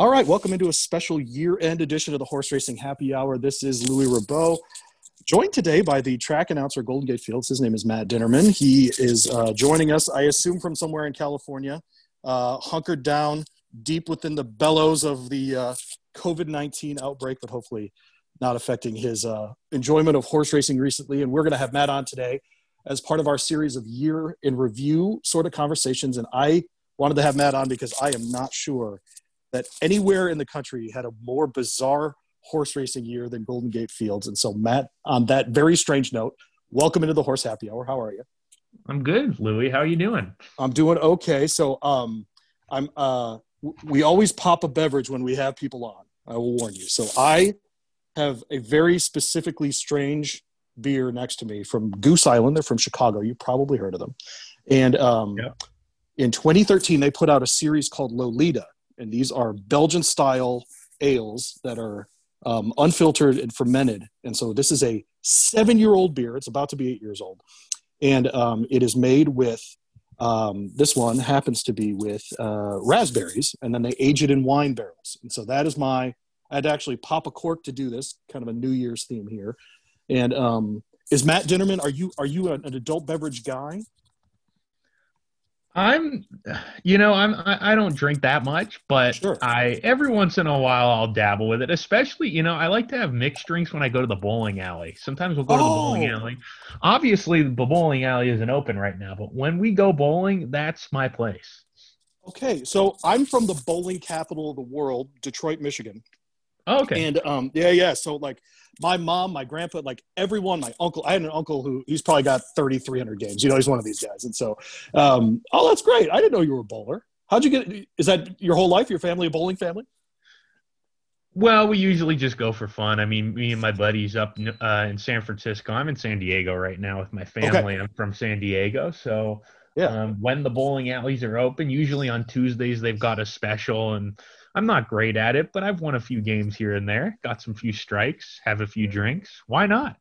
All right, welcome into a special year-end edition of the Horse Racing Happy Hour. This is Louis Rabot, joined today by the track announcer Golden Gate Fields. His name is Matt Dinerman. He is uh, joining us, I assume, from somewhere in California, uh, hunkered down deep within the bellows of the uh, COVID nineteen outbreak, but hopefully not affecting his uh, enjoyment of horse racing recently. And we're going to have Matt on today as part of our series of year in review sort of conversations. And I wanted to have Matt on because I am not sure that anywhere in the country had a more bizarre horse racing year than Golden Gate Fields. And so, Matt, on that very strange note, welcome into the Horse Happy Hour. How are you? I'm good, Louis. How are you doing? I'm doing okay. So, um, I'm uh, we always pop a beverage when we have people on. I will warn you. So, I have a very specifically strange beer next to me from Goose Island. They're from Chicago. You probably heard of them. And um, in 2013, they put out a series called Lolita and these are Belgian style ales that are um, unfiltered and fermented. And so this is a seven year old beer. It's about to be eight years old. And um, it is made with, um, this one happens to be with uh, raspberries, and then they age it in wine barrels. And so that is my, I had to actually pop a cork to do this, kind of a New Year's theme here. And um, is Matt Dinerman, are you, are you an adult beverage guy? I'm, you know, I'm I, I don't drink that much, but sure. I every once in a while I'll dabble with it. Especially, you know, I like to have mixed drinks when I go to the bowling alley. Sometimes we'll go oh. to the bowling oh. alley. Obviously, the bowling alley isn't open right now, but when we go bowling, that's my place. Okay, so I'm from the bowling capital of the world, Detroit, Michigan. Oh, okay. And um, yeah, yeah. So like my mom, my grandpa, like everyone, my uncle. I had an uncle who he's probably got 3,300 games. You know, he's one of these guys. And so, um, oh, that's great. I didn't know you were a bowler. How'd you get? Is that your whole life? Your family a bowling family? Well, we usually just go for fun. I mean, me and my buddies up uh, in San Francisco. I'm in San Diego right now with my family. Okay. I'm from San Diego, so yeah. Um, when the bowling alleys are open, usually on Tuesdays they've got a special, and I'm not great at it, but I've won a few games here and there, got some few strikes, have a few drinks. Why not?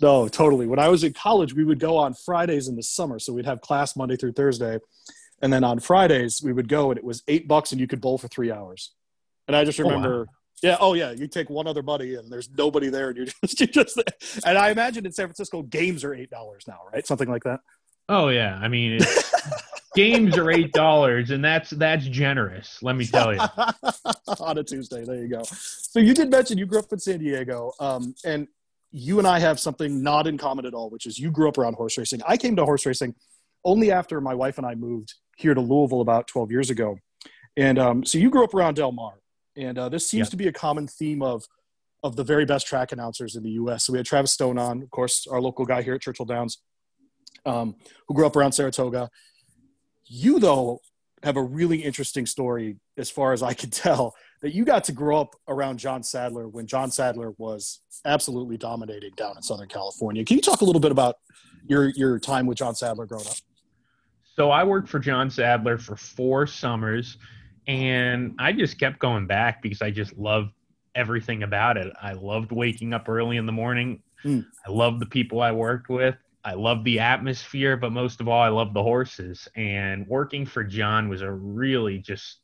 No, totally. When I was in college, we would go on Fridays in the summer. So we'd have class Monday through Thursday. And then on Fridays, we would go and it was eight bucks and you could bowl for three hours. And I just remember, oh, wow. yeah, oh yeah, you take one other buddy and there's nobody there and you're just, you're just, and I imagine in San Francisco, games are $8 now, right? Something like that. Oh yeah. I mean, games are eight dollars, and that's that's generous. Let me tell you. On a Tuesday, there you go. So you did mention you grew up in San Diego, um, and you and I have something not in common at all, which is you grew up around horse racing. I came to horse racing only after my wife and I moved here to Louisville about 12 years ago, and um, so you grew up around Del Mar, and uh, this seems yeah. to be a common theme of of the very best track announcers in the U.S. So we had Travis Stone on, of course, our local guy here at Churchill Downs, um, who grew up around Saratoga, you, though, have a really interesting story, as far as I can tell, that you got to grow up around John Sadler when John Sadler was absolutely dominating down in Southern California. Can you talk a little bit about your your time with John Sadler growing up? So I worked for John Sadler for four summers, and I just kept going back because I just loved everything about it. I loved waking up early in the morning. Mm. I loved the people I worked with. I love the atmosphere, but most of all, I love the horses. And working for John was a really just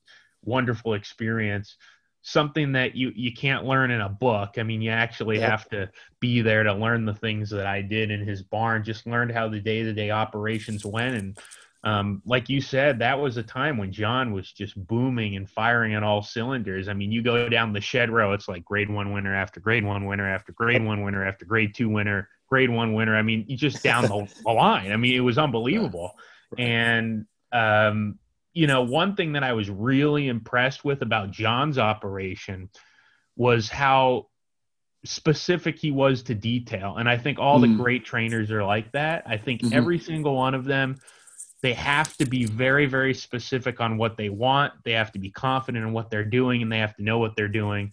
wonderful experience. Something that you you can't learn in a book. I mean, you actually yep. have to be there to learn the things that I did in his barn. Just learned how the day to day operations went, and um, like you said, that was a time when John was just booming and firing on all cylinders. I mean, you go down the shed row, it's like grade one winner after grade one winner after grade one winner after grade two winner grade one winner. I mean, just down the, the line. I mean, it was unbelievable. And, um, you know, one thing that I was really impressed with about John's operation was how specific he was to detail. And I think all mm. the great trainers are like that. I think mm-hmm. every single one of them, they have to be very, very specific on what they want. They have to be confident in what they're doing and they have to know what they're doing.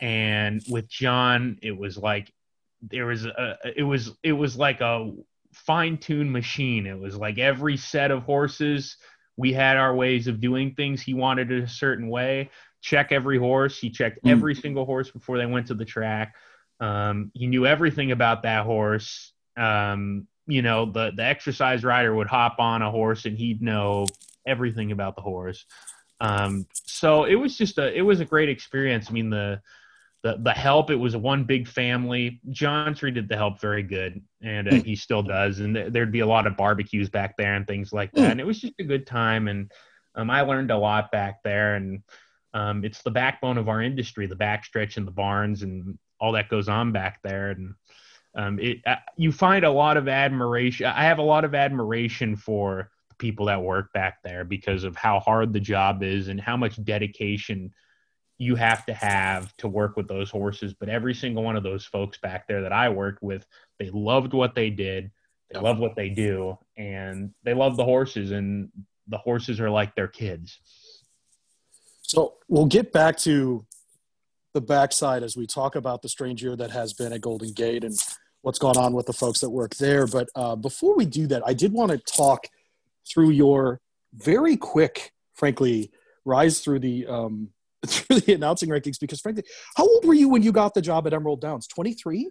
And with John, it was like there was a it was it was like a fine-tuned machine. It was like every set of horses we had our ways of doing things. He wanted it a certain way. Check every horse. He checked mm. every single horse before they went to the track. Um, he knew everything about that horse. Um, you know the the exercise rider would hop on a horse and he'd know everything about the horse. Um, so it was just a it was a great experience. I mean the the the help it was one big family. John treated the help very good, and uh, mm. he still does. And th- there'd be a lot of barbecues back there and things like that. Mm. And it was just a good time. And um, I learned a lot back there. And um, it's the backbone of our industry, the backstretch and the barns and all that goes on back there. And um, it uh, you find a lot of admiration. I have a lot of admiration for the people that work back there because of how hard the job is and how much dedication you have to have to work with those horses. But every single one of those folks back there that I worked with, they loved what they did, they love what they do, and they love the horses, and the horses are like their kids. So we'll get back to the backside as we talk about the strange year that has been at Golden Gate and what's gone on with the folks that work there. But uh, before we do that, I did want to talk through your very quick, frankly, rise through the um, through the announcing rankings because frankly, how old were you when you got the job at Emerald Downs? 23?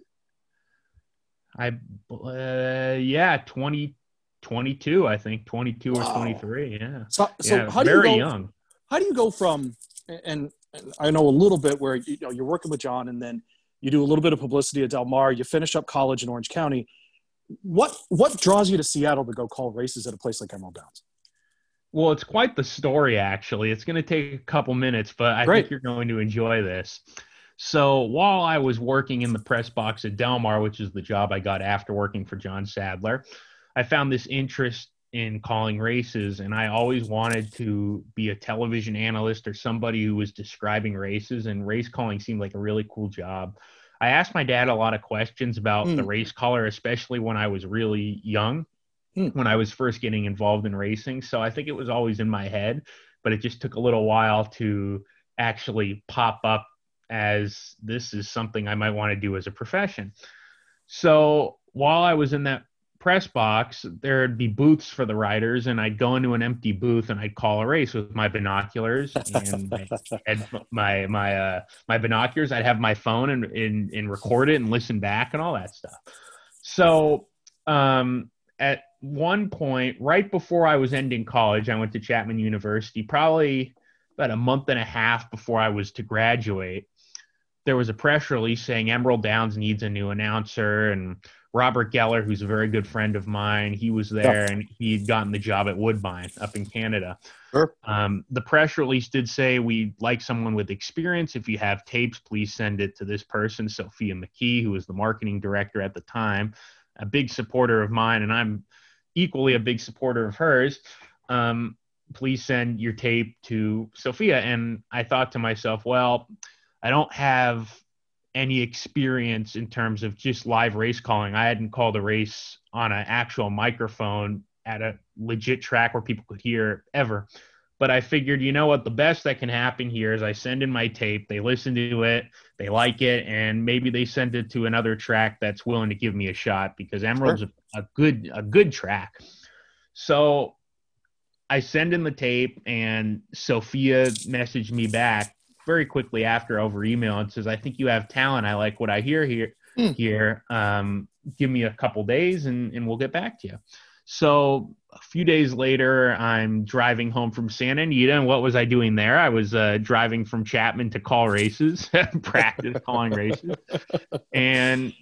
I uh, yeah, 20 22, I think 22 wow. or 23, yeah. So, so yeah, how do you go, young. How do you go from and, and I know a little bit where you know you're working with John and then you do a little bit of publicity at Del Mar, you finish up college in Orange County. What what draws you to Seattle to go call races at a place like Emerald Downs? Well, it's quite the story, actually. It's going to take a couple minutes, but I Great. think you're going to enjoy this. So, while I was working in the press box at Del Mar, which is the job I got after working for John Sadler, I found this interest in calling races, and I always wanted to be a television analyst or somebody who was describing races, and race calling seemed like a really cool job. I asked my dad a lot of questions about mm. the race caller, especially when I was really young hmm. when I was first getting involved in racing. So I think it was always in my head, but it just took a little while to actually pop up as this is something I might want to do as a profession. So while I was in that press box, there'd be booths for the riders, and I'd go into an empty booth and I'd call a race with my binoculars and my my my, uh, my binoculars. I'd have my phone and, and and record it and listen back and all that stuff. So um, at one point, right before I was ending college, I went to Chapman University, probably about a month and a half before I was to graduate. There was a press release saying Emerald Downs needs a new announcer, and Robert Geller, who's a very good friend of mine, he was there yeah. and he'd gotten the job at Woodbine up in Canada. Sure. Um, the press release did say we'd like someone with experience. If you have tapes, please send it to this person, Sophia McKee, who was the marketing director at the time, a big supporter of mine, and I'm equally a big supporter of hers. Um, please send your tape to Sophia. And I thought to myself, well, I don't have any experience in terms of just live race calling. I hadn't called a race on an actual microphone at a legit track where people could hear ever. But I figured, you know what, the best that can happen here is I send in my tape, they listen to it, they like it, and maybe they send it to another track that's willing to give me a shot because Emerald's sure. a, a good a good track. So I send in the tape, and Sophia messaged me back very quickly after over email and says, "I think you have talent. I like what I hear here. Mm. Here, um, give me a couple days, and and we'll get back to you." So a few days later, I'm driving home from Santa Anita, and what was I doing there? I was uh, driving from Chapman to call races, practice calling races, and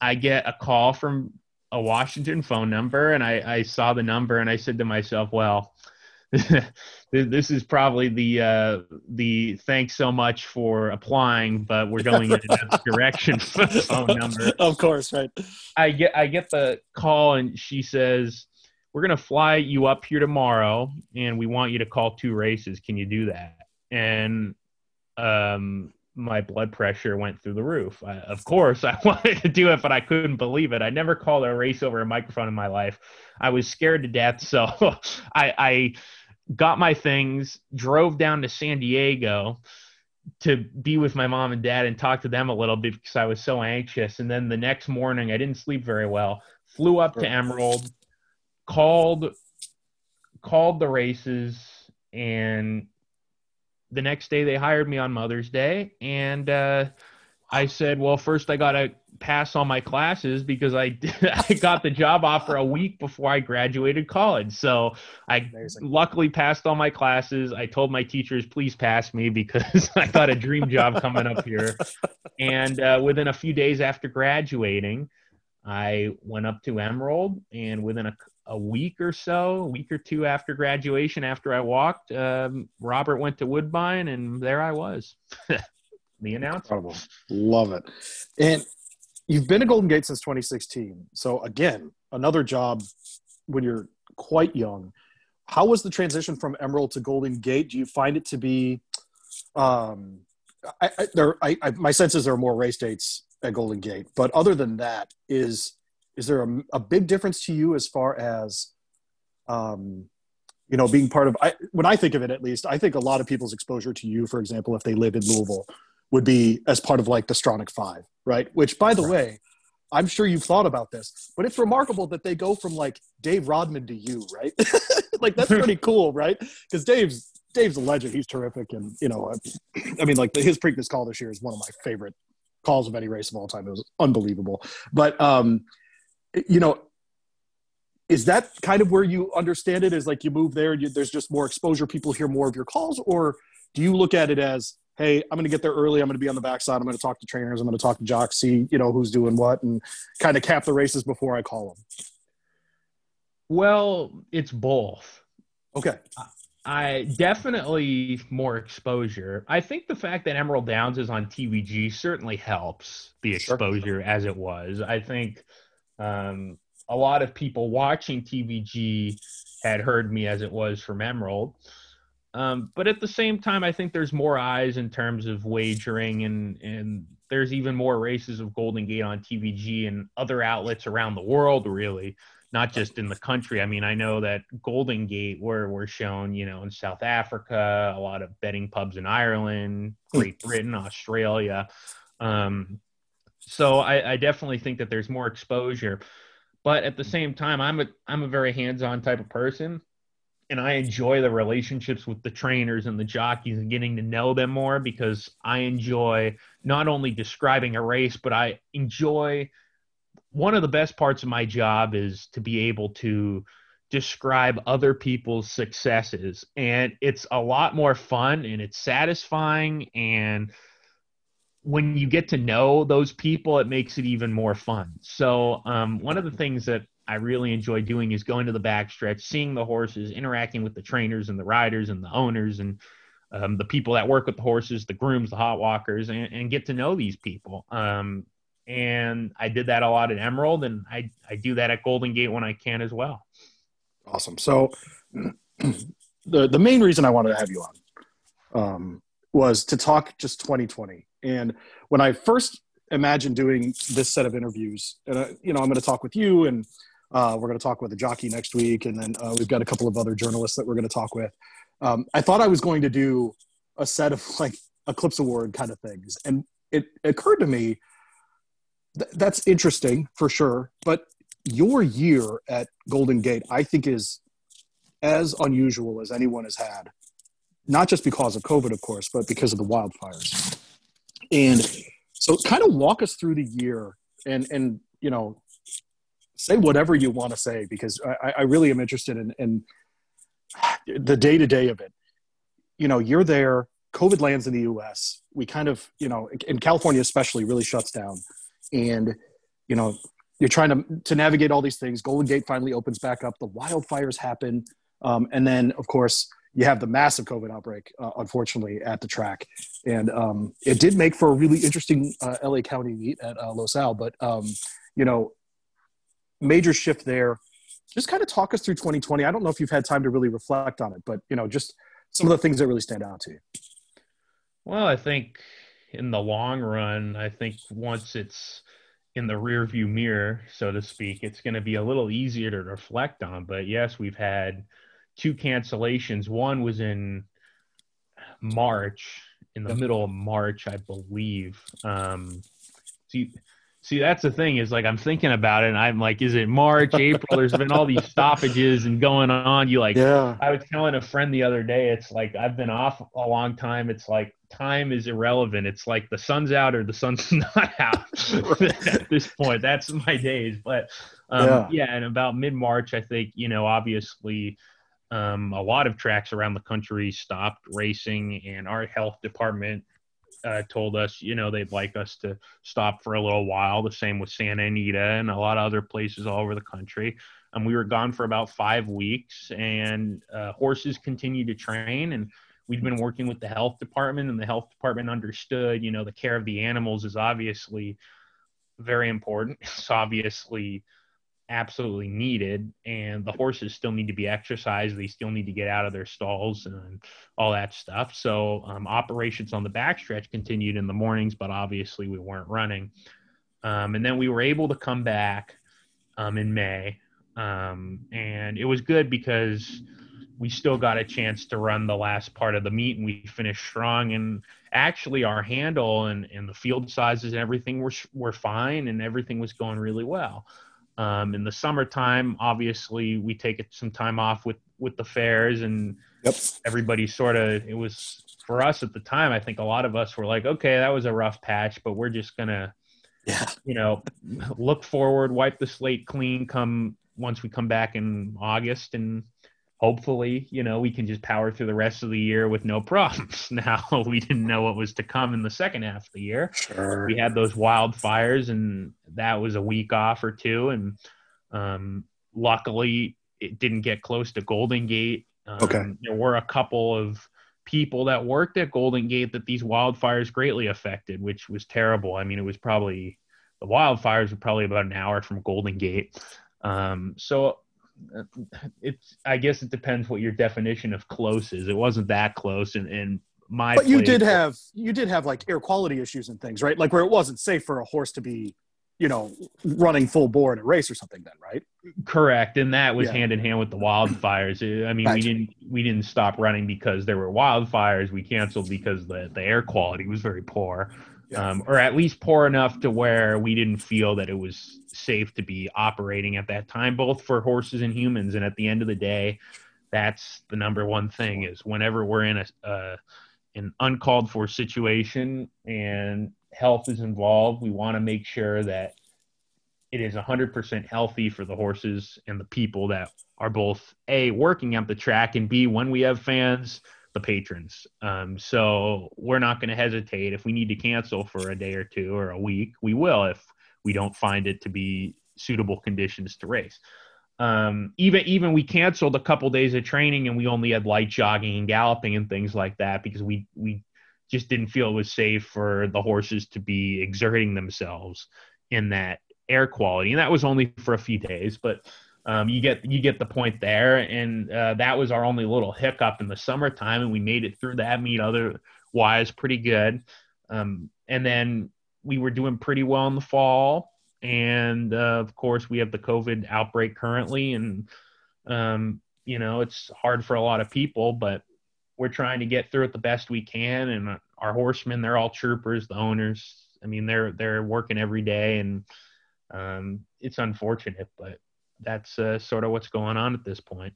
I get a call from a Washington phone number, and I, I saw the number, and I said to myself, "Well, this is probably the uh, the thanks so much for applying, but we're going in another direction phone number. Of course, right. I get I get the call and she says, "We're gonna fly you up here tomorrow, and we want you to call two races. Can you do that?" And um, my blood pressure went through the roof. I, of course, I wanted to do it, but I couldn't believe it. I never called a race over a microphone in my life. I was scared to death, so I, I got my things, drove down to San Diego to be with my mom and dad and talk to them a little bit because I was so anxious. And then the next morning, I didn't sleep very well. Flew up to Emerald, called called the races, and the next day they hired me on Mother's Day, and uh, I said, well, first I got to pass all my classes because I I got the job offer a week before I graduated college. So I Amazing. luckily passed all my classes. I told my teachers, please pass me because I got a dream job coming up here. And uh, within a few days after graduating, I went up to Emerald, and within a, a week or so, a week or two after graduation, after I walked, um, Robert went to Woodbine, and there I was. the. Incredible. Love it. And you've been at Golden Gate since 2016. So again, another job when you're quite young. How was the transition from Emerald to Golden Gate? Do you find it to be um I, I there I, I my sense is there are more race dates at Golden Gate, but other than that, is is there a, a big difference to you as far as um you know being part of I, when i think of it at least i think a lot of people's exposure to you for example if they live in louisville would be as part of like the Stronach Five, right? Which, by the right. way, I'm sure you've thought about this, but it's remarkable that they go from like Dave Rodman to you, right? like that's pretty cool, right? Because Dave's Dave's a legend. He's terrific, and you know, I mean, like the, his Preakness call this year is one of my favorite calls of any race of all time. It was unbelievable. But um, you know, is that kind of where you understand it? Is like you move there, and you, there's just more exposure. People hear more of your calls, or do you look at it as hey, I'm going to get there early. I'm going to be on the backside. I'm going to talk to trainers. I'm going to talk to jocks, see you know who's doing what, and kind of cap the races before I call them. Well, it's both. Okay. I definitely more exposure. I think the fact that Emerald Downs is on TVG certainly helps the exposure sure. as it was. I think um, a lot of people watching TVG had heard me as it was from Emerald. Um, but at the same time, I think there's more eyes in terms of wagering, and and there's even more races of Golden Gate on TVG and other outlets around the world, really, not just in the country. I mean, I know that Golden Gate were were shown, you know, in South Africa, a lot of betting pubs in Ireland, Great Britain, Australia. Um, so I, I definitely think that there's more exposure, but at the same time, I'm a I'm a very hands-on type of person and I enjoy the relationships with the trainers and the jockeys and getting to know them more because I enjoy not only describing a race, but I enjoy one of the best parts of my job is to be able to describe other people's successes. And it's a lot more fun and it's satisfying. And when you get to know those people, it makes it even more fun. So, um, one of the things that I really enjoy doing is going to the backstretch, seeing the horses, interacting with the trainers and the riders and the owners and um, the people that work with the horses, the grooms, the hot walkers, and, and get to know these people. Um, and I did that a lot at Emerald, and I I do that at Golden Gate when I can as well. Awesome. So the the main reason I wanted to have you on um, was to talk just 2020. And when I first imagined doing this set of interviews, and uh, you know, I'm going to talk with you and uh, we're going to talk with a jockey next week, and then uh, we've got a couple of other journalists that we're going to talk with. Um, I thought I was going to do a set of like Eclipse Award kind of things, and it occurred to me th- that's interesting for sure. But your year at Golden Gate, I think, is as unusual as anyone has had, not just because of COVID, of course, but because of the wildfires. And so, kind of walk us through the year, and and you know, say whatever you want to say because I, I really am interested in, in the day to day of it. You know, you're there. COVID lands in the U.S. We kind of, you know, in California especially, really shuts down, and you know, you're trying to to navigate all these things. Golden Gate finally opens back up. The wildfires happen, um, and then of course you have the massive COVID outbreak, uh, unfortunately, at the track, and um, it did make for a really interesting uh, LA County meet at uh, Los Al. But um, you know, major shift there. Just kind of talk us through 2020. I don't know if you've had time to really reflect on it, but you know, just some of the things that really stand out to you. Well, I think in the long run, I think once it's in the rearview mirror, so to speak, it's going to be a little easier to reflect on. But yes, we've had two cancellations. One was in March, in the middle of March, I believe. Um, see, See, that's the thing is like I'm thinking about it, and I'm like, is it March, April? There's been all these stoppages and going on. You like, yeah. I was telling a friend the other day, it's like I've been off a long time. It's like time is irrelevant. It's like the sun's out or the sun's not out at this point. That's my days. But um, yeah. yeah, and about mid March, I think you know, obviously. Um, a lot of tracks around the country stopped racing, and our health department uh, told us, you know, they'd like us to stop for a little while. The same with Santa Anita and a lot of other places all over the country. And we were gone for about five weeks, and uh, horses continued to train. And we'd been working with the health department, and the health department understood, you know, the care of the animals is obviously very important. It's obviously absolutely needed and the horses still need to be exercised. They still need to get out of their stalls and all that stuff. So um, operations on the backstretch continued in the mornings but obviously we weren't running. Um, and then we were able to come back um, in may. Um, and it was good because we still got a chance to run the last part of the meet and we finished strong. And actually our handle and, and the field sizes and everything were, were fine and everything was going really well um, in the summertime, obviously, we take some time off with with the fairs, and yep. everybody sort of. It was for us at the time. I think a lot of us were like, okay, that was a rough patch, but we're just gonna, yeah, you know, look forward, wipe the slate clean. Come once we come back in August, and hopefully, you know, we can just power through the rest of the year with no problems. Now, we didn't know what was to come in the second half of the year. Sure. We had those wildfires, and that was a week off or two. And um, luckily, it didn't get close to Golden Gate. Um, okay. There were a couple of people that worked at Golden Gate that these wildfires greatly affected, which was terrible. I mean, it was probably the wildfires were probably about an hour from Golden Gate. Um, so it's I guess it depends what your definition of close is. It wasn't that close, and and my. But you did have you did have like air quality issues and things, right? Like where it wasn't safe for a horse to be, you know, running full bore in a race or something. Then, right? Correct, and that was yeah. hand in hand with the wildfires. I mean, we didn't we didn't stop running because there were wildfires. We canceled because the the air quality was very poor um, or at least poor enough to where we didn't feel that it was safe to be operating at that time, both for horses and humans. And at the end of the day, that's the number one thing is whenever we're in a uh, an uncalled for situation and health is involved, we want to make sure that it is 100% healthy for the horses and the people that are both a working at the track and b when we have fans the patrons. Um, so we're not going to hesitate. If we need to cancel for a day or two or a week, we will if we don't find it to be suitable conditions to race. Um, even even we canceled a couple days of training and we only had light jogging and galloping and things like that because we we just didn't feel it was safe for the horses to be exerting themselves in that air quality and that was only for a few days but um, you get you get the point there, and uh, that was our only little hiccup in the summertime, and we made it through that meet otherwise pretty good. Um, and then we were doing pretty well in the fall, and uh, of course we have the COVID outbreak currently, and um, you know it's hard for a lot of people, but we're trying to get through it the best we can. And our horsemen, they're all troopers, the owners. I mean, they're they're working every day, and um, it's unfortunate, but that's uh, sort of what's going on at this point.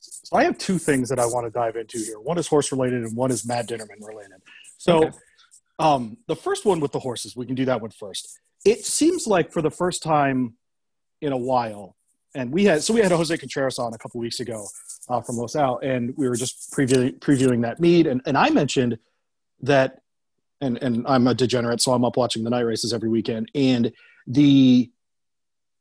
So I have two things that I want to dive into here. One is horse related, and one is Matt Dinerman related. So, okay. Um, the first one with the horses, we can do that one first. It seems like for the first time in a while, and we had so we had Jose Contreras on a couple weeks ago uh, from Los Al, and we were just previewing previewing that meet, and and I mentioned that, and and I'm a degenerate, so I'm up watching the night races every weekend, and the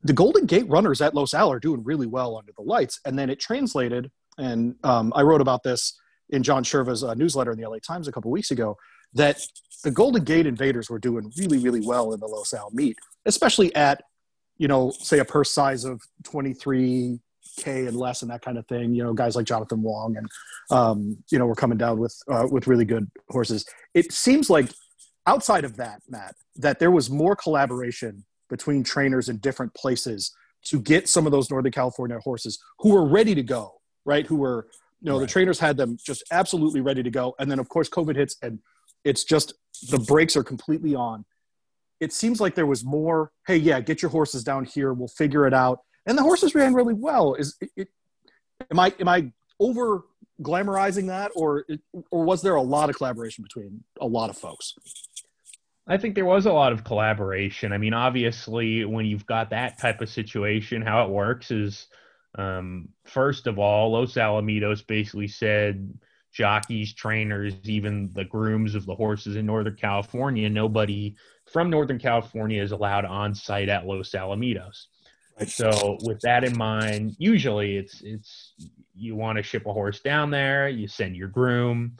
the Golden Gate runners at Los Al are doing really well under the lights. And then it translated, and um, I wrote about this in John Cherwa's uh, newsletter in the LA Times a couple weeks ago, that the Golden Gate invaders were doing really, really well in the Los Al meet, especially at, you know, say a purse size of 23K and less and that kind of thing. You know, guys like Jonathan Wong and, um, you know, we're coming down with, uh, with really good horses. It seems like outside of that, Matt, that there was more collaboration between trainers in different places to get some of those Northern California horses who were ready to go, right? Who were, you know, right. the trainers had them just absolutely ready to go. And then, of course, COVID hits and it's just the brakes are completely on. it seems like there was more. Hey, yeah, get your horses down here. We'll figure it out. And the horses ran really well. Is it, it am I am I over glamorizing that, or or was there a lot of collaboration between a lot of folks? I think there was a lot of collaboration. I mean, obviously, when you've got that type of situation, how it works is, um, first of all, Los Alamitos basically said jockeys, trainers, even the grooms of the horses in Northern California, nobody from Northern California is allowed on site at Los Alamitos. Right. So with that in mind, usually it's it's you want to ship a horse down there, you send your groom,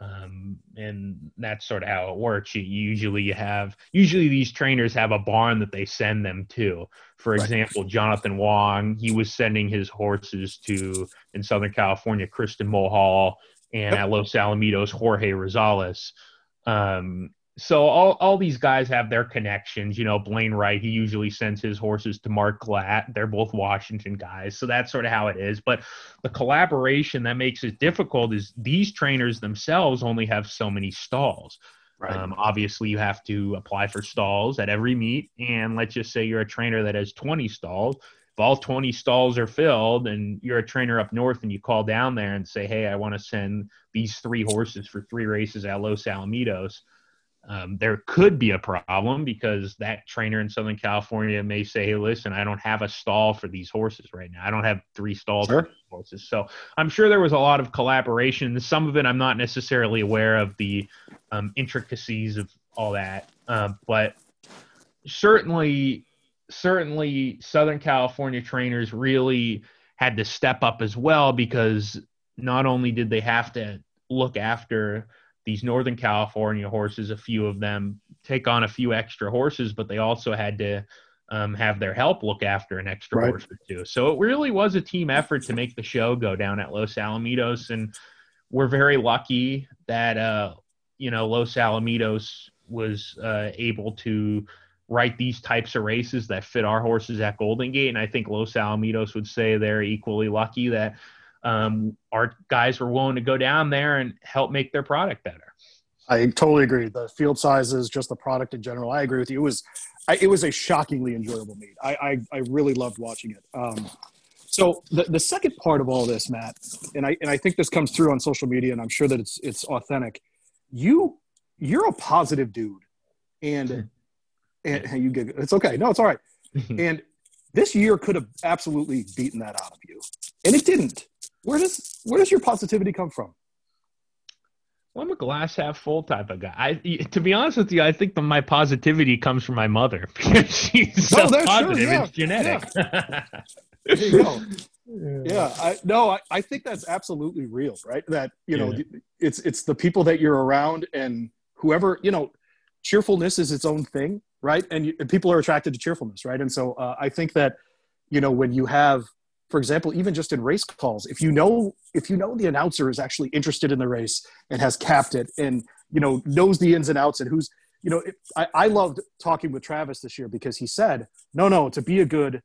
um, and that's sort of how it works. You, usually you have usually these trainers have a barn that they send them to. For right. example, Jonathan Wong, he was sending his horses to in Southern California, Kristin Mulhall, and at Los Alamitos, Jorge Rosales. Um, so all, all these guys have their connections. You know, Blaine Wright, he usually sends his horses to Mark Glatt. They're both Washington guys. So that's sort of how it is. But the collaboration that makes it difficult is these trainers themselves only have so many stalls. Right. Um, obviously, you have to apply for stalls at every meet. And let's just say you're a trainer that has 20 stalls. If all 20 stalls are filled and you're a trainer up north and you call down there and say, hey, I want to send these three horses for three races at Los Alamitos – um, there could be a problem because that trainer in Southern California may say, "Hey, listen, I don't have a stall for these horses right now. I don't have three stalls sure. for horses." So I'm sure there was a lot of collaboration. Some of it I'm not necessarily aware of the um, intricacies of all that, uh, but certainly, certainly Southern California trainers really had to step up as well because not only did they have to look after these Northern California horses, a few of them take on a few extra horses, but they also had to um, have their help look after an extra right. horse or two. So it really was a team effort to make the show go down at Los Alamitos, and we're very lucky that uh, you know Los Alamitos was uh, able to write these types of races that fit our horses at Golden Gate, and I think Los Alamitos would say they're equally lucky that um, our guys were willing to go down there and help make their product better. I totally agree. The field sizes, just the product in general. I agree with you. It was, I, it was a shockingly enjoyable meet. I, I, I really loved watching it. Um, so the, the second part of all this, Matt, and I and I think this comes through on social media, and I'm sure that it's it's authentic. You you're a positive dude, and hmm. And, you get it's okay. No, it's all right. and this year could have absolutely beaten that out of you, and it didn't. Where does where does your positivity come from? Well, I'm a glass half full type of guy. I, to be honest with you, I think the, my positivity comes from my mother because she's so oh, positive. Sure, yeah. It's genetic. Yeah. there you go. Yeah, I, no, I, I think that's absolutely real, right? That you know, yeah. it's it's the people that you're around, and whoever you know, cheerfulness is its own thing, right? And, you, and people are attracted to cheerfulness, right? And so uh, I think that you know when you have for example, even just in race calls, if you know if you know the announcer is actually interested in the race and has capped it and you know knows the ins and outs and who's you know it, I, I loved talking with Travis this year because he said no no to be a good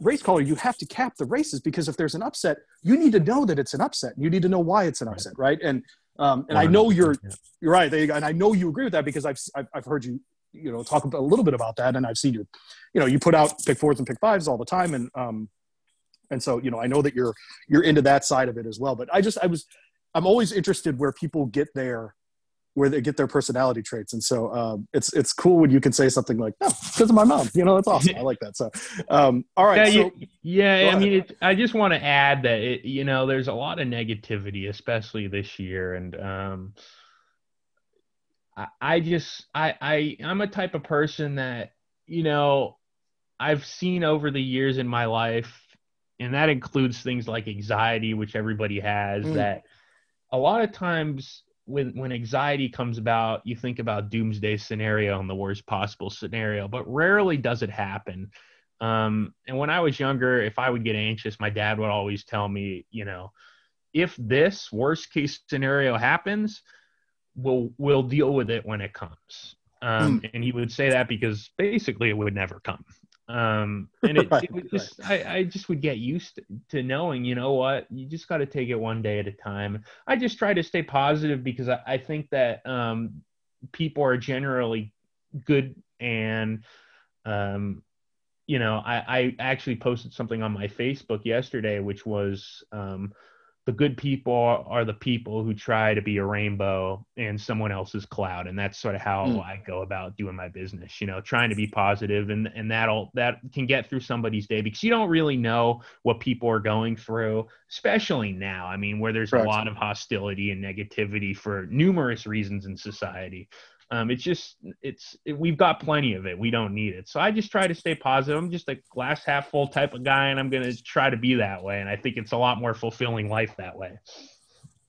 race caller you have to cap the races because if there's an upset you need to know that it's an upset. You need to know why it's an upset right, and um, and I know you're you're right and I know you agree with that because I've I've, I've heard you you know talk a little bit about that. And I've seen you you know you put out pick fours and pick fives all the time. And um, and so you know i know that you're you're into that side of it as well. But i just i was i'm always interested where people get there where they get their personality traits. And so um, it's it's cool when you can say something like no because of my mom. You know that's awesome. I like that. So um, all right yeah, so, yeah i mean it, i just want to add that it, you know there's a lot of negativity especially this year. And um, I, I just I, I i'm a type of person that you know i've seen over the years in my life and that includes things like anxiety, which everybody has. Mm. That a lot of times when when anxiety comes about, you think about doomsday scenario and the worst possible scenario, but rarely does it happen. Um, and when I was younger, if I would get anxious, my dad would always tell me, you know, if this worst case scenario happens, we'll we'll deal with it when it comes. Um, mm. And he would say that because basically it would never come. Um, and it, right, it just, right. I, I just would get used to, knowing, you know what, you just got to take it one day at a time. I just try to stay positive because I, I think that um, people are generally good and um, you know, I, I actually posted something on my Facebook yesterday, which was um, the good people are the people who try to be a rainbow in someone else's cloud and that's sort of how mm. i go about doing my business you know trying to be positive and and that'll that can get through somebody's day because you don't really know what people are going through especially now i mean where there's Correct. a lot of hostility and negativity for numerous reasons in society um, it's just it's it, we've got plenty of it. We don't need it. So I just try to stay positive. I'm just a glass half full type of guy, and I'm gonna try to be that way. And I think it's a lot more fulfilling life that way.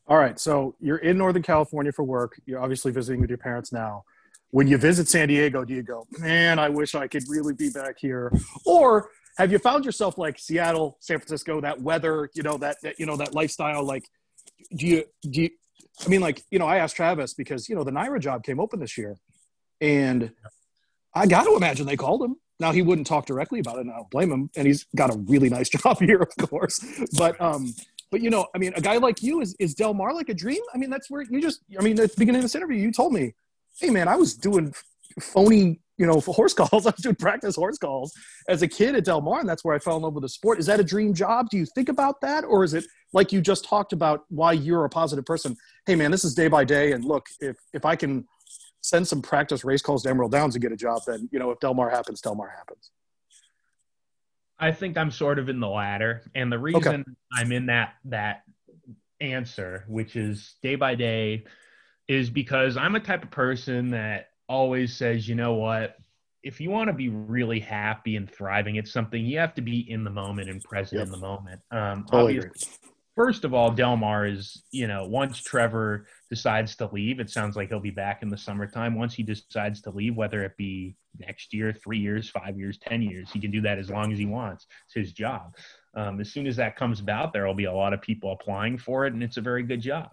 All right. So you're in Northern California for work. You're obviously visiting with your parents now. When you visit San Diego, do you go, man, I wish I could really be back here? Or have you found yourself like Seattle, San Francisco, that weather, you know, that, that you know, that lifestyle? Like, do you do you, I mean, like, you know, I asked Travis because, you know, the NYRA job came open this year. And I got to imagine they called him. Now, he wouldn't talk directly about it, and I don't blame him. And he's got a really nice job here, of course. But, um, but you know, I mean, a guy like you is is Del Mar like a dream? I mean, that's where you just. I mean, at the beginning of this interview, you told me, "Hey, man, I was doing phony you know, horse calls. I was doing practice horse calls as a kid at Del Mar, and that's where I fell in love with the sport. Is that a dream job? Do you think about that, or is it like you just talked about why you're a positive person? Hey, man, this is day by day, and look, if if I can send some practice race calls to Emerald Downs and get a job, then you know, if Del Mar happens, Del Mar happens. I think I'm sort of in the latter, and the reason okay. I'm in that that answer, which is day by day, is because I'm a type of person that always says, you know what? If you want to be really happy and thriving at something, you have to be in the moment and present yep. in the moment. Um, totally first of all, Del Mar is, you know, once Trevor decides to leave, it sounds like he'll be back in the summertime. Once he decides to leave, whether it be next year, three years, five years, 10 years, he can do that as long as he wants. It's his job. Um, as soon as that comes about, there will be a lot of people applying for it, and it's a very good job.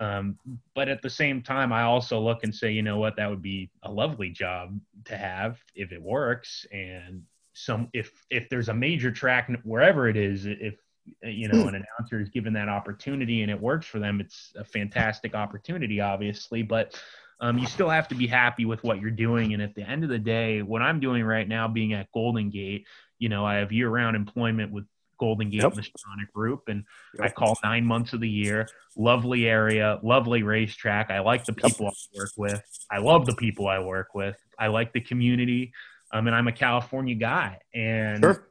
Um, but at the same time, I also look and say, you know what, that would be a lovely job to have if it works. And some, if if there's a major track wherever it is, if you know an announcer is given that opportunity and it works for them, it's a fantastic opportunity, obviously. But um, you still have to be happy with what you're doing. And at the end of the day, what I'm doing right now, being at Golden Gate, you know, I have year-round employment with Golden Gate yep. Stronach Group, and yep. I call nine months of the year. Lovely area, lovely racetrack. I like the people yep. I work with. I love the people I work with. I like the community. Um, and I'm a California guy, and sure.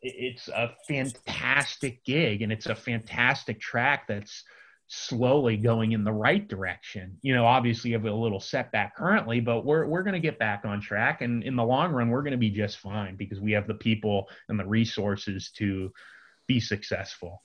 it's a fantastic gig, and it's a fantastic track that's slowly going in the right direction. You know, obviously you have a little setback currently, but we're we're going to get back on track and in the long run we're going to be just fine because we have the people and the resources to be successful.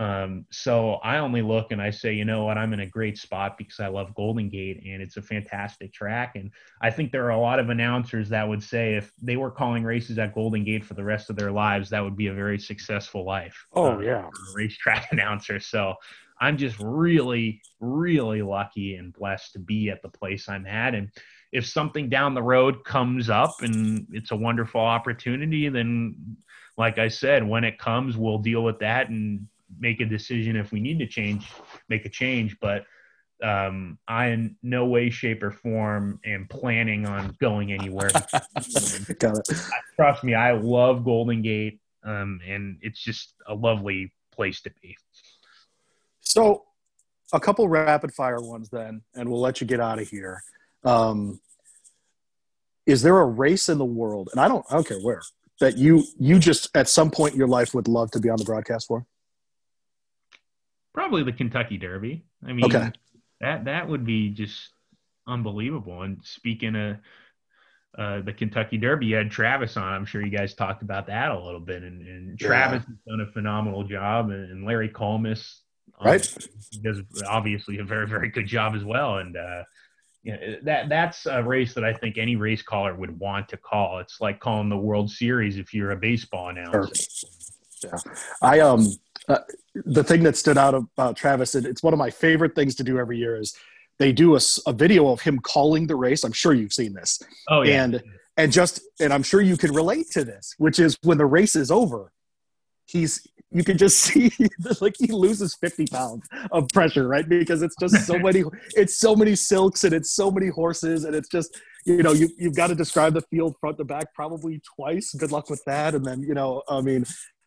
Um, so I only look and I say, you know what, I'm in a great spot because I love Golden Gate and it's a fantastic track. And I think there are a lot of announcers that would say if they were calling races at Golden Gate for the rest of their lives, that would be a very successful life. Oh, uh, yeah. racetrack announcer. So I'm just really, really lucky and blessed to be at the place I'm at. And if something down the road comes up and it's a wonderful opportunity, then, like I said, when it comes, we'll deal with that and make a decision if we need to change, make a change. But um, I, in no way, shape, or form, am planning on going anywhere. Got it. Trust me, I love Golden Gate, um, and it's just a lovely place to be. So, a couple rapid fire ones then, and we'll let you get out of here. Um, is there a race in the world, and I don't, I don't care where, that you you just at some point in your life would love to be on the broadcast for? Probably the Kentucky Derby. I mean, okay. that that would be just unbelievable. And speaking of uh, the Kentucky Derby, you had Travis on. I'm sure you guys talked about that a little bit. And, and Travis yeah. has done a phenomenal job, and, and Larry Collmus right? Um, does obviously a very very good job as well, and uh, you know, that that's a race that I think any race caller would want to call. It's like calling the World Series if you're a baseball announcer. Sure. Yeah, I um uh, the thing that stood out about Travis, and it's one of my favorite things to do every year is they do a, a video of him calling the race. I'm sure you've seen this. Oh yeah. And and just and I'm sure you can relate to this, which is when the race is over, he's you can just see like he loses 50 pounds of pressure right because it's just so many it's so many silks and it's so many horses and it's just you know, you, you've got to describe the field front to back probably twice. Good luck with that. And then, you know, I mean,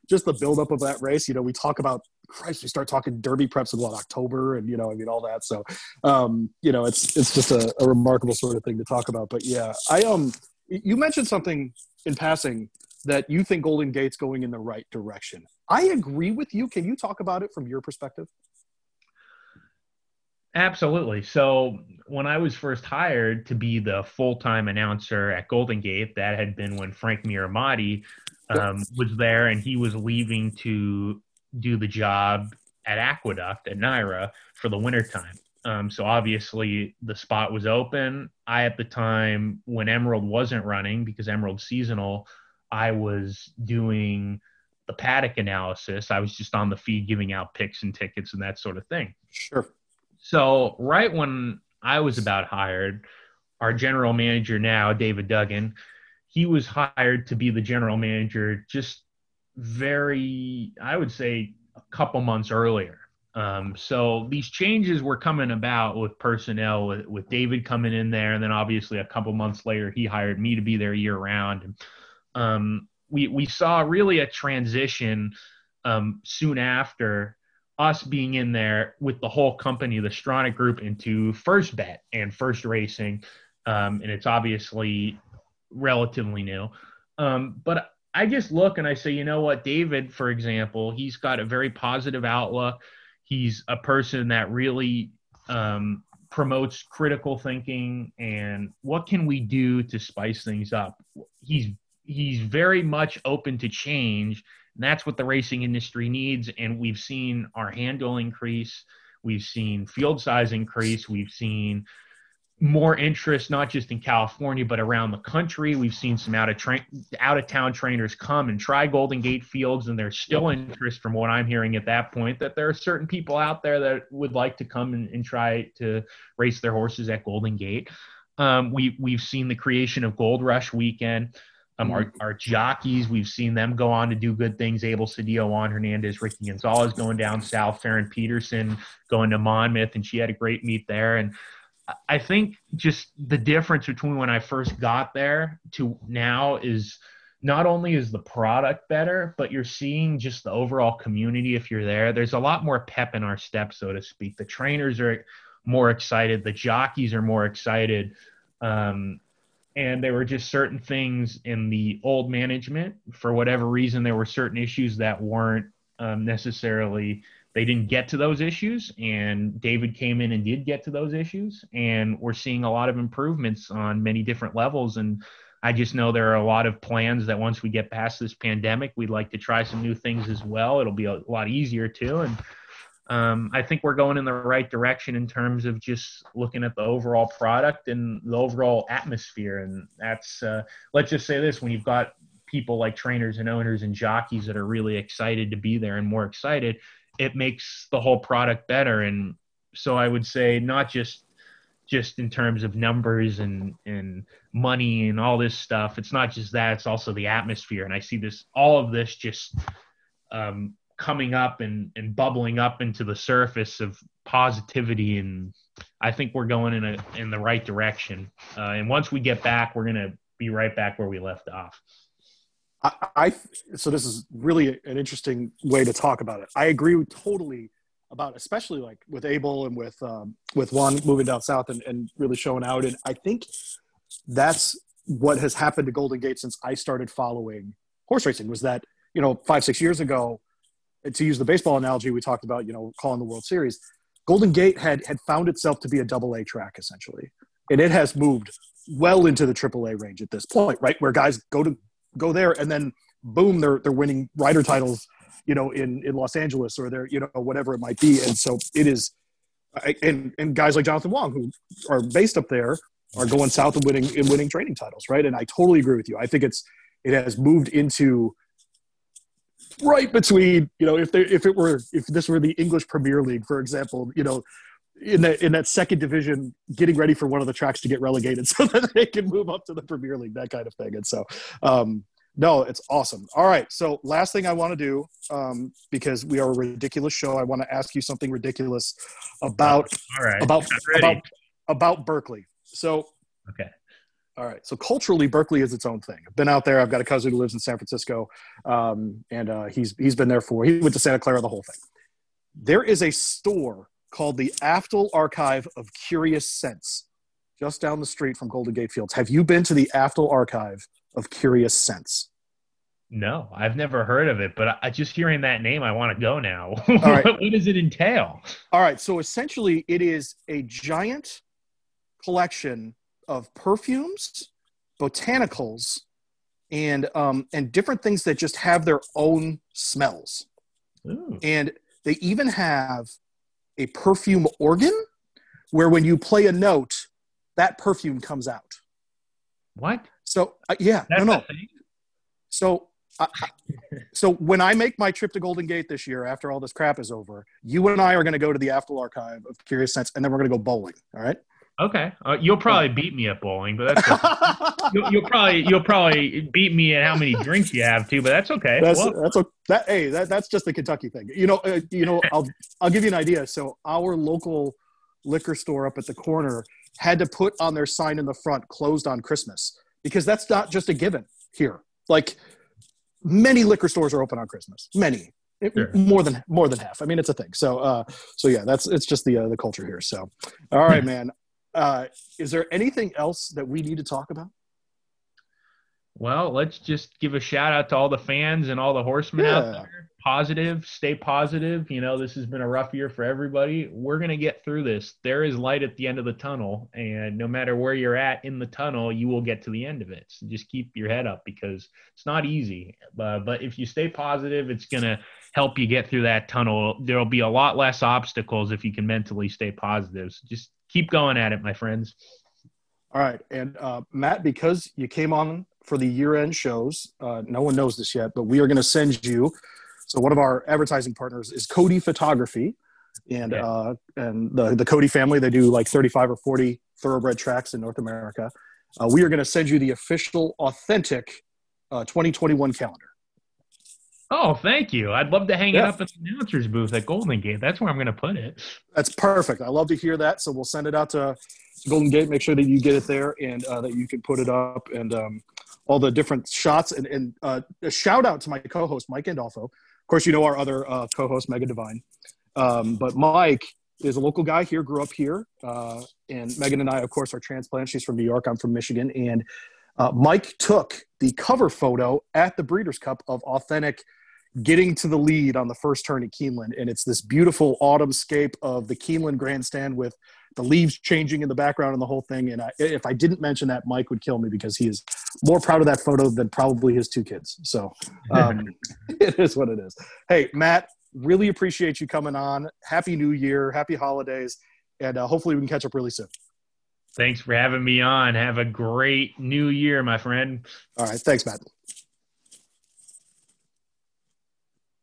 just the buildup of that race, you know, we talk about Christ, we start talking derby preps in what October and, you know, I mean, all that. So, um, you know, it's, it's just a, a remarkable sort of thing to talk about, but yeah, I, um, you mentioned something in passing that you think Golden Gate's going in the right direction. I agree with you. Can you talk about it from your perspective? Absolutely. So when I was first hired to be the full-time announcer at Golden Gate, that had been when Frank Mirahmadi um, was there, and he was leaving to do the job at Aqueduct at NYRA for the wintertime. Um, so obviously the spot was open. I at the time when Emerald wasn't running because Emerald seasonal, I was doing the paddock analysis. I was just on the feed giving out picks and tickets and that sort of thing. Sure. So right when I was about hired, our general manager now, David Duggan, he was hired to be the general manager just very, I would say, a couple months earlier. Um, so these changes were coming about with personnel, with, with, David coming in there, and then obviously a couple months later, he hired me to be there year round. And um, we we saw really a transition um, soon after us being in there with the whole company, the Stronach Group, into First Bet and First Racing, um, and it's obviously relatively new. Um, but I just look and I say, you know what, David, for example, he's got a very positive outlook. He's a person that really um, promotes critical thinking and what can we do to spice things up. He's he's very much open to change and that's what the racing industry needs. And we've seen our handle increase. We've seen field size increase. We've seen more interest, not just in California, but around the country. We've seen some out of tra- out of town trainers come and try Golden Gate fields, and there's still interest from what I'm hearing at that point that there are certain people out there that would like to come and, and try to race their horses at Golden Gate. Um, we we've seen the creation of Gold Rush Weekend. Um, our, mm-hmm. our jockeys, we've seen them go on to do good things. Abel Cedillo, Juan Hernandez, Ricky Gonzalez going down south, Farron Peterson going to Monmouth, and she had a great meet there. And I think just the difference between when I first got there to now is not only is the product better, but you're seeing just the overall community if you're there. There's a lot more pep in our step, so to speak. The trainers are more excited, the jockeys are more excited. Um, and there were just certain things in the old management for whatever reason there were certain issues that weren't um, necessarily they didn't get to those issues and david came in and did get to those issues and we're seeing a lot of improvements on many different levels and i just know there are a lot of plans that once we get past this pandemic we'd like to try some new things as well. It'll be a lot easier too and um, I think we're going in the right direction in terms of just looking at the overall product and the overall atmosphere. And that's, uh, let's just say this when you've got people like trainers and owners and jockeys that are really excited to be there and more excited, it makes the whole product better. And so I would say, not just just in terms of numbers and and money and all this stuff it's not just that it's also the atmosphere and i see this all of this just um, coming up and, and bubbling up into the surface of positivity and I think we're going in a in the right direction. Uh, and once we get back, we're gonna be right back where we left off. I, I so this is really an interesting way to talk about it. I agree totally about especially like with Abel and with um, with Juan moving down south and, and really showing out. And I think that's what has happened to Golden Gate since I started following horse racing was that you know five six years ago to use the baseball analogy we talked about, you know, calling the World Series, Golden Gate had had found itself to be a double A track essentially, and it has moved well into the triple A range at this point, right? Where guys go to go there and then boom, they're they're winning rider titles, you know, in in Los Angeles or they're you know whatever it might be, and so it is, and and guys like Jonathan Wong who are based up there are going south and winning and winning training titles, right? And I totally agree with you. I think it's it has moved into right between you know if there if it were if this were the English Premier League, for example, you know. In that in that second division, getting ready for one of the tracks to get relegated, so that they can move up to the Premier League, that kind of thing. And so, um, no, it's awesome. All right. So, last thing I want to do, um, because we are a ridiculous show, I want to ask you something ridiculous about All right. about about about Berkeley. So, okay, All right. So culturally, Berkeley is its own thing. I've been out there. I've got a cousin who lives in San Francisco, um, and uh, he's he's been there for. He went to Santa Clara, the whole thing. There is a store called the Aftel Archive of Curious Scents, just down the street from Golden Gate Fields. Have you been to the Aftel Archive of Curious Scents? No, I've never heard of it, but I, just hearing that name, I want to go now. what, what does it entail? All right. So essentially, it is a giant collection of perfumes, botanicals, and um, and different things that just have their own smells. Ooh. And they even have a perfume organ where when you play a note, that perfume comes out. What? So uh, yeah, That's no, no. So uh, so when I make my trip to Golden Gate this year, after all this crap is over, you and I are going to go to the Aftel Archive of Curious Scents, and then we're going to go bowling. All right. Okay, uh, you'll probably beat me at bowling, but that's you'll, you'll, probably you'll probably beat me at how many drinks you have too, but that's okay. That's well, that's a, that. Hey, that, that's just the Kentucky thing. You know, uh, you know. I'll I'll give you an idea. So our local liquor store up at the corner had to put on their sign in the front "closed on Christmas" because that's not just a given here. Like many liquor stores are open on Christmas. Many, sure. more than more than half. I mean, it's a thing. So, uh, so yeah, that's it's just the uh, the culture here. So, all right, man. Uh, is there anything else that we need to talk about? Well, let's just give a shout out to all the fans and all the horsemen yeah. out there. Positive, stay positive. You know, this has been a rough year for everybody. We're going to get through this. There is light at the end of the tunnel. And no matter where you're at in the tunnel, you will get to the end of it. So just keep your head up because it's not easy. Uh, but if you stay positive, it's going to help you get through that tunnel. There'll be a lot less obstacles if you can mentally stay positive. So just keep going at it, my friends. All right. And uh, Matt, because you came on for the year end shows, uh, no one knows this yet, but we are going to send you. So, one of our advertising partners is Coady Photography. And yeah. uh, and the, the Coady family, they do like 35 or 40 thoroughbred tracks in North America. Uh, we are going to send you the official, authentic uh, 2021 calendar. Oh, thank you. I'd love to hang yeah. it up in the announcer's booth at Golden Gate. That's where I'm going to put it. That's perfect. I love to hear that. So we'll send it out to Golden Gate. Make sure that you get it there and uh, that you can put it up and um, all the different shots. And, and uh, a shout out to my co-host Mike Andolfo. Of course, you know our other uh, co-host Megan Devine, um, but Mike is a local guy here. Grew up here, uh, and Megan and I, of course, are transplants. She's from New York. I'm from Michigan, and uh, Mike took the cover photo at the Breeders' Cup of authentic getting to the lead on the first turn at Keeneland. And it's this beautiful autumn scape of the Keeneland grandstand with the leaves changing in the background and the whole thing. And I, if I didn't mention that, Mike would kill me because he is more proud of that photo than probably his two kids. So um, it is what it is. Hey, Matt, really appreciate you coming on. Happy New Year. Happy holidays. And uh, hopefully we can catch up really soon. Thanks for having me on. Have a great new year, my friend. All right. Thanks, Matt.